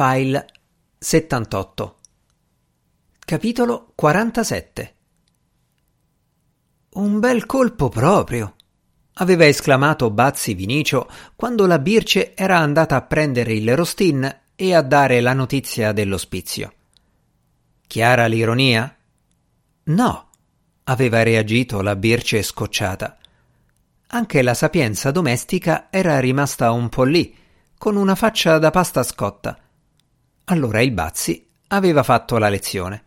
File 78 Capitolo 47 Un bel colpo proprio, aveva esclamato Bazzi Vinicio quando la Birce era andata a prendere il Rostin e a dare la notizia dell'ospizio. Chiara l'ironia? No, aveva reagito la Birce scocciata. Anche la sapienza domestica era rimasta un po' lì, con una faccia da pasta scotta allora il Bazzi aveva fatto la lezione.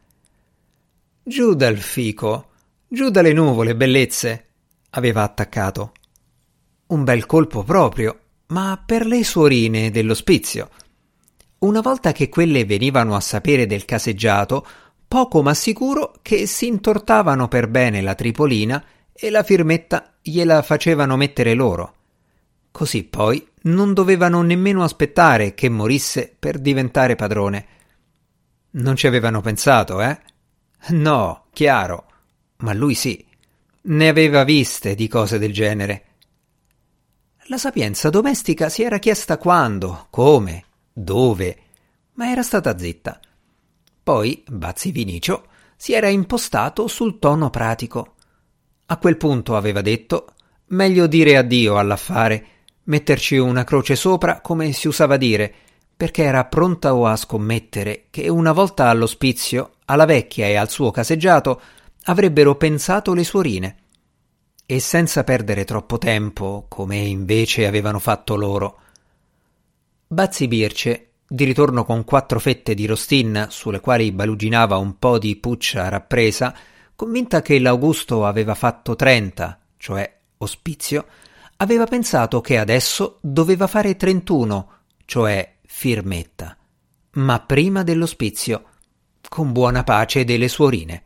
Giù dal fico, giù dalle nuvole, bellezze, aveva attaccato. Un bel colpo proprio, ma per le suorine dell'ospizio. Una volta che quelle venivano a sapere del caseggiato, poco ma sicuro che si intortavano per bene la tripolina e la firmetta gliela facevano mettere loro. Così poi non dovevano nemmeno aspettare che morisse per diventare padrone. Non ci avevano pensato, eh? No, chiaro. Ma lui sì. Ne aveva viste di cose del genere. La sapienza domestica si era chiesta quando, come, dove, ma era stata zitta. Poi Bazzi Vinicio si era impostato sul tono pratico. A quel punto aveva detto meglio dire addio all'affare metterci una croce sopra come si usava dire, perché era pronta o a scommettere che una volta all'ospizio, alla vecchia e al suo caseggiato, avrebbero pensato le suorine. E senza perdere troppo tempo, come invece avevano fatto loro. Bazzi Birce, di ritorno con quattro fette di rostin sulle quali baluginava un po' di puccia rappresa, convinta che l'Augusto aveva fatto trenta, cioè ospizio, aveva pensato che adesso doveva fare 31, cioè firmetta, ma prima dell'ospizio, con buona pace delle suorine.